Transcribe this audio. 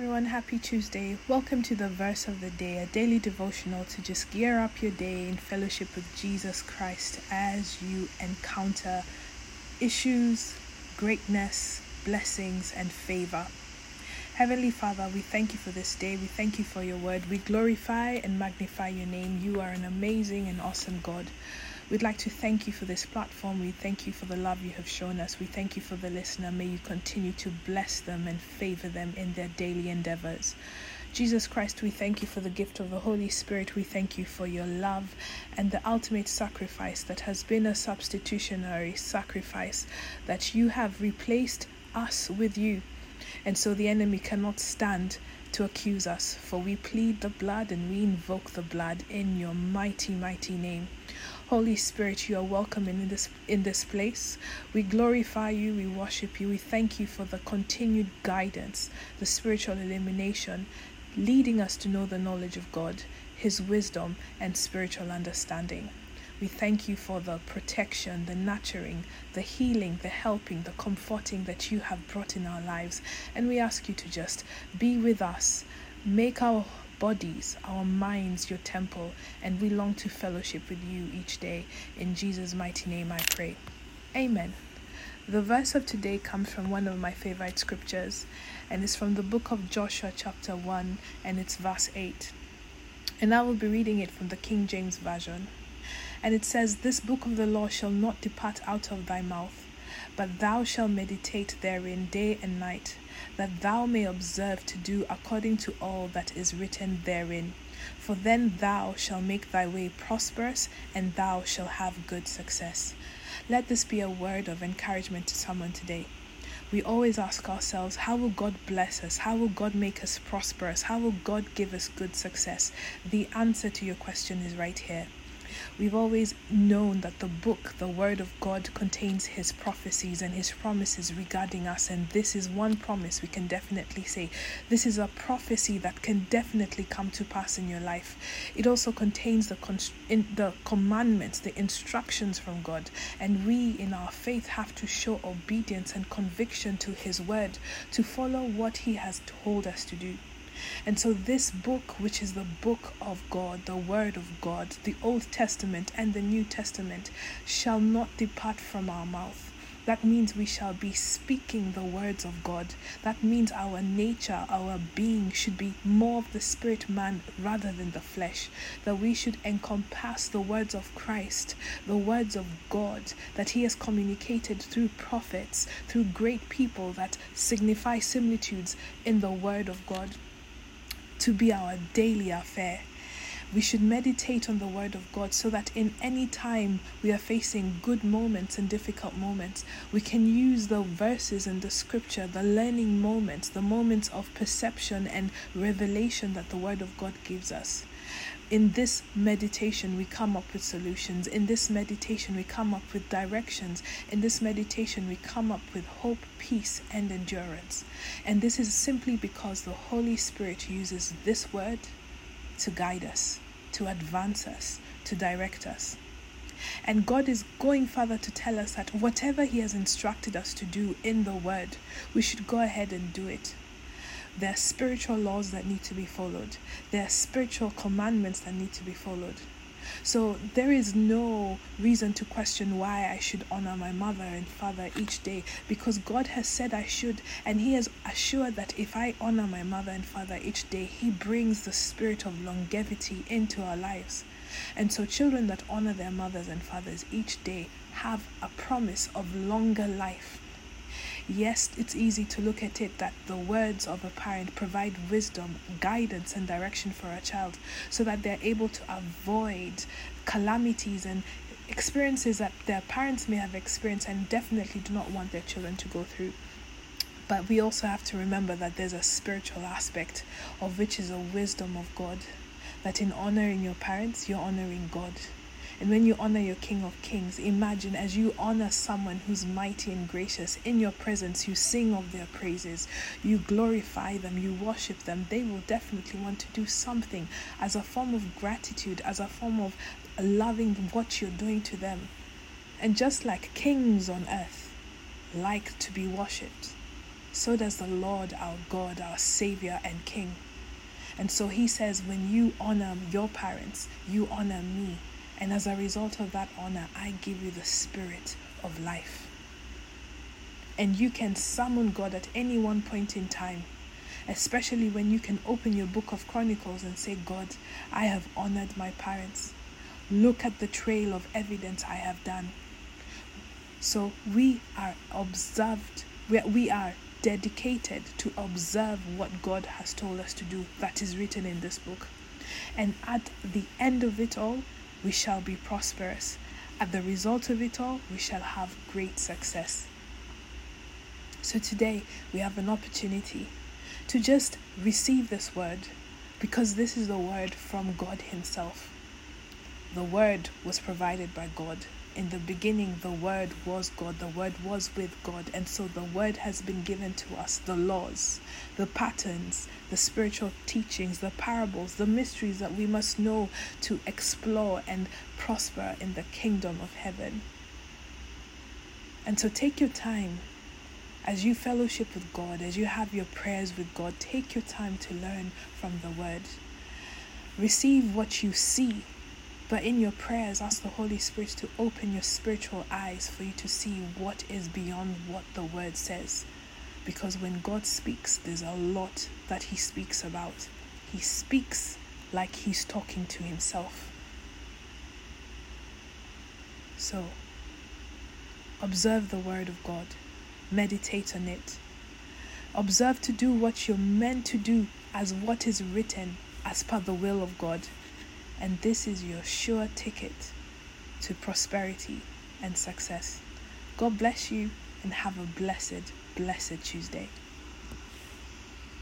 everyone. Happy Tuesday. Welcome to the verse of the day, a daily devotional to just gear up your day in fellowship with Jesus Christ as you encounter issues, greatness, blessings, and favor. Heavenly Father, we thank you for this day. We thank you for your word. We glorify and magnify your name. You are an amazing and awesome God. We'd like to thank you for this platform. We thank you for the love you have shown us. We thank you for the listener. May you continue to bless them and favor them in their daily endeavors. Jesus Christ, we thank you for the gift of the Holy Spirit. We thank you for your love and the ultimate sacrifice that has been a substitutionary sacrifice, that you have replaced us with you. And so the enemy cannot stand to accuse us, for we plead the blood and we invoke the blood in your mighty, mighty name. Holy Spirit, you are welcome in this in this place. We glorify you, we worship you, we thank you for the continued guidance, the spiritual illumination, leading us to know the knowledge of God, his wisdom and spiritual understanding. We thank you for the protection, the nurturing, the healing, the helping, the comforting that you have brought in our lives. And we ask you to just be with us. Make our bodies, our minds, your temple, and we long to fellowship with you each day. In Jesus' mighty name I pray. Amen. The verse of today comes from one of my favorite scriptures, and it's from the book of Joshua, chapter 1, and it's verse 8. And I will be reading it from the King James Version. And it says, This book of the law shall not depart out of thy mouth, but thou shalt meditate therein day and night that thou may observe to do according to all that is written therein. For then thou shalt make thy way prosperous, and thou shalt have good success. Let this be a word of encouragement to someone today. We always ask ourselves, how will God bless us? How will God make us prosperous? How will God give us good success? The answer to your question is right here. We've always known that the book, the Word of God, contains His prophecies and His promises regarding us. And this is one promise we can definitely say. This is a prophecy that can definitely come to pass in your life. It also contains the, con- in the commandments, the instructions from God. And we, in our faith, have to show obedience and conviction to His Word to follow what He has told us to do. And so, this book, which is the book of God, the Word of God, the Old Testament and the New Testament, shall not depart from our mouth. That means we shall be speaking the words of God. That means our nature, our being should be more of the spirit man rather than the flesh. That we should encompass the words of Christ, the words of God that He has communicated through prophets, through great people that signify similitudes in the Word of God to be our daily affair. We should meditate on the Word of God so that in any time we are facing good moments and difficult moments, we can use the verses and the scripture, the learning moments, the moments of perception and revelation that the Word of God gives us. In this meditation, we come up with solutions. In this meditation, we come up with directions. In this meditation, we come up with hope, peace, and endurance. And this is simply because the Holy Spirit uses this word to guide us, to advance us, to direct us. And God is going further to tell us that whatever He has instructed us to do in the Word, we should go ahead and do it. There are spiritual laws that need to be followed, there are spiritual commandments that need to be followed. So there is no reason to question why I should honor my mother and father each day because God has said I should, and He has assured that if I honor my mother and father each day, He brings the spirit of longevity into our lives. And so, children that honor their mothers and fathers each day have a promise of longer life Yes, it's easy to look at it that the words of a parent provide wisdom, guidance, and direction for a child so that they're able to avoid calamities and experiences that their parents may have experienced and definitely do not want their children to go through. But we also have to remember that there's a spiritual aspect of which is a wisdom of God. That in honoring your parents, you're honoring God. And when you honor your King of Kings, imagine as you honor someone who's mighty and gracious in your presence, you sing of their praises, you glorify them, you worship them, they will definitely want to do something as a form of gratitude, as a form of loving what you're doing to them. And just like kings on earth like to be worshipped, so does the Lord our God, our Savior and King. And so he says, when you honor your parents, you honor me. And as a result of that honor, I give you the spirit of life. And you can summon God at any one point in time, especially when you can open your book of Chronicles and say, God, I have honored my parents. Look at the trail of evidence I have done. So we are observed, we are dedicated to observe what God has told us to do that is written in this book. And at the end of it all, we shall be prosperous. At the result of it all, we shall have great success. So today, we have an opportunity to just receive this word because this is the word from God Himself. The word was provided by God in the beginning, the Word was God, the Word was with God, and so the Word has been given to us the laws, the patterns, the spiritual teachings, the parables, the mysteries that we must know to explore and prosper in the kingdom of heaven. And so take your time as you fellowship with God, as you have your prayers with God, take your time to learn from the Word. Receive what you see but in your prayers, ask the Holy Spirit to open your spiritual eyes for you to see what is beyond what the Word says. Because when God speaks, there's a lot that He speaks about. He speaks like He's talking to Himself. So, observe the Word of God, meditate on it. Observe to do what you're meant to do as what is written as per the will of God and this is your sure ticket to prosperity and success. God bless you and have a blessed, blessed Tuesday.